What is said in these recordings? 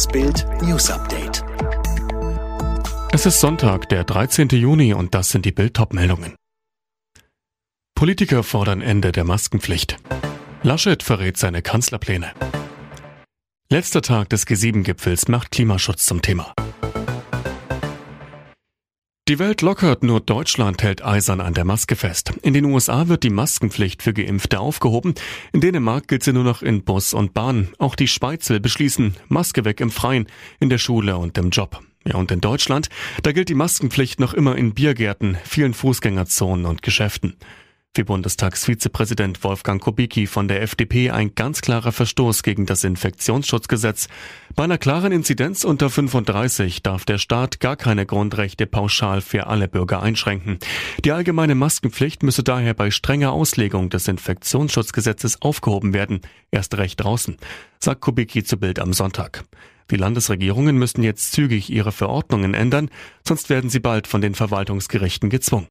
Das Bild News Update. Es ist Sonntag, der 13. Juni und das sind die Bild meldungen Politiker fordern Ende der Maskenpflicht. Laschet verrät seine Kanzlerpläne. Letzter Tag des G7-Gipfels macht Klimaschutz zum Thema. Die Welt lockert, nur Deutschland hält eisern an der Maske fest. In den USA wird die Maskenpflicht für Geimpfte aufgehoben. In Dänemark gilt sie nur noch in Bus und Bahn. Auch die Schweiz will beschließen, Maske weg im Freien, in der Schule und im Job. Ja, und in Deutschland, da gilt die Maskenpflicht noch immer in Biergärten, vielen Fußgängerzonen und Geschäften. Für Bundestagsvizepräsident Wolfgang Kubicki von der FDP ein ganz klarer Verstoß gegen das Infektionsschutzgesetz. Bei einer klaren Inzidenz unter 35 darf der Staat gar keine Grundrechte pauschal für alle Bürger einschränken. Die allgemeine Maskenpflicht müsse daher bei strenger Auslegung des Infektionsschutzgesetzes aufgehoben werden, erst recht draußen, sagt Kubicki zu Bild am Sonntag. Die Landesregierungen müssen jetzt zügig ihre Verordnungen ändern, sonst werden sie bald von den Verwaltungsgerichten gezwungen.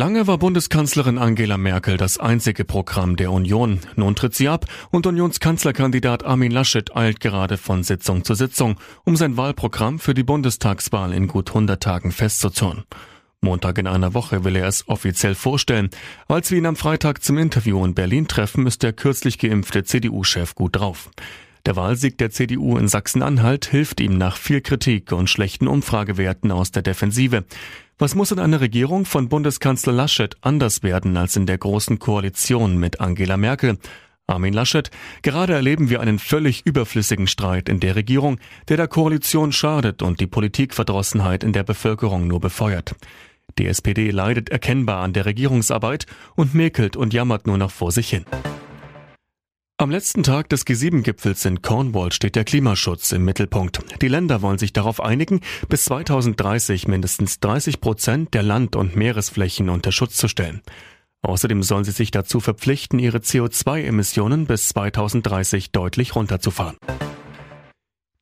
Lange war Bundeskanzlerin Angela Merkel das einzige Programm der Union. Nun tritt sie ab und Unionskanzlerkandidat Armin Laschet eilt gerade von Sitzung zu Sitzung, um sein Wahlprogramm für die Bundestagswahl in gut 100 Tagen festzuzurren. Montag in einer Woche will er es offiziell vorstellen. Als wir ihn am Freitag zum Interview in Berlin treffen, ist der kürzlich geimpfte CDU-Chef gut drauf. Der Wahlsieg der CDU in Sachsen-Anhalt hilft ihm nach viel Kritik und schlechten Umfragewerten aus der Defensive. Was muss in einer Regierung von Bundeskanzler Laschet anders werden als in der großen Koalition mit Angela Merkel? Armin Laschet, gerade erleben wir einen völlig überflüssigen Streit in der Regierung, der der Koalition schadet und die Politikverdrossenheit in der Bevölkerung nur befeuert. Die SPD leidet erkennbar an der Regierungsarbeit und mäkelt und jammert nur noch vor sich hin. Am letzten Tag des G7-Gipfels in Cornwall steht der Klimaschutz im Mittelpunkt. Die Länder wollen sich darauf einigen, bis 2030 mindestens 30 Prozent der Land- und Meeresflächen unter Schutz zu stellen. Außerdem sollen sie sich dazu verpflichten, ihre CO2-Emissionen bis 2030 deutlich runterzufahren.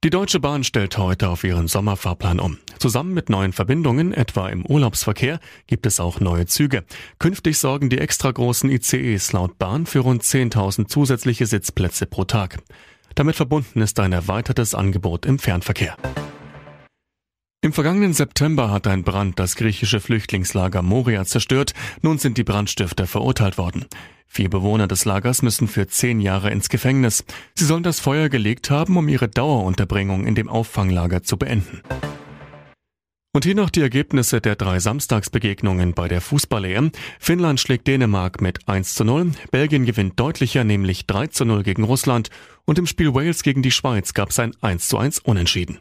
Die Deutsche Bahn stellt heute auf ihren Sommerfahrplan um. Zusammen mit neuen Verbindungen, etwa im Urlaubsverkehr, gibt es auch neue Züge. Künftig sorgen die extra großen ICEs laut Bahn für rund 10.000 zusätzliche Sitzplätze pro Tag. Damit verbunden ist ein erweitertes Angebot im Fernverkehr. Im vergangenen September hat ein Brand das griechische Flüchtlingslager Moria zerstört. Nun sind die Brandstifter verurteilt worden. Vier Bewohner des Lagers müssen für zehn Jahre ins Gefängnis. Sie sollen das Feuer gelegt haben, um ihre Dauerunterbringung in dem Auffanglager zu beenden. Und hier noch die Ergebnisse der drei Samstagsbegegnungen bei der Fußball-EM. Finnland schlägt Dänemark mit 1 zu 0, Belgien gewinnt deutlicher, nämlich 3 zu 0 gegen Russland und im Spiel Wales gegen die Schweiz gab es ein 1 zu 1 Unentschieden.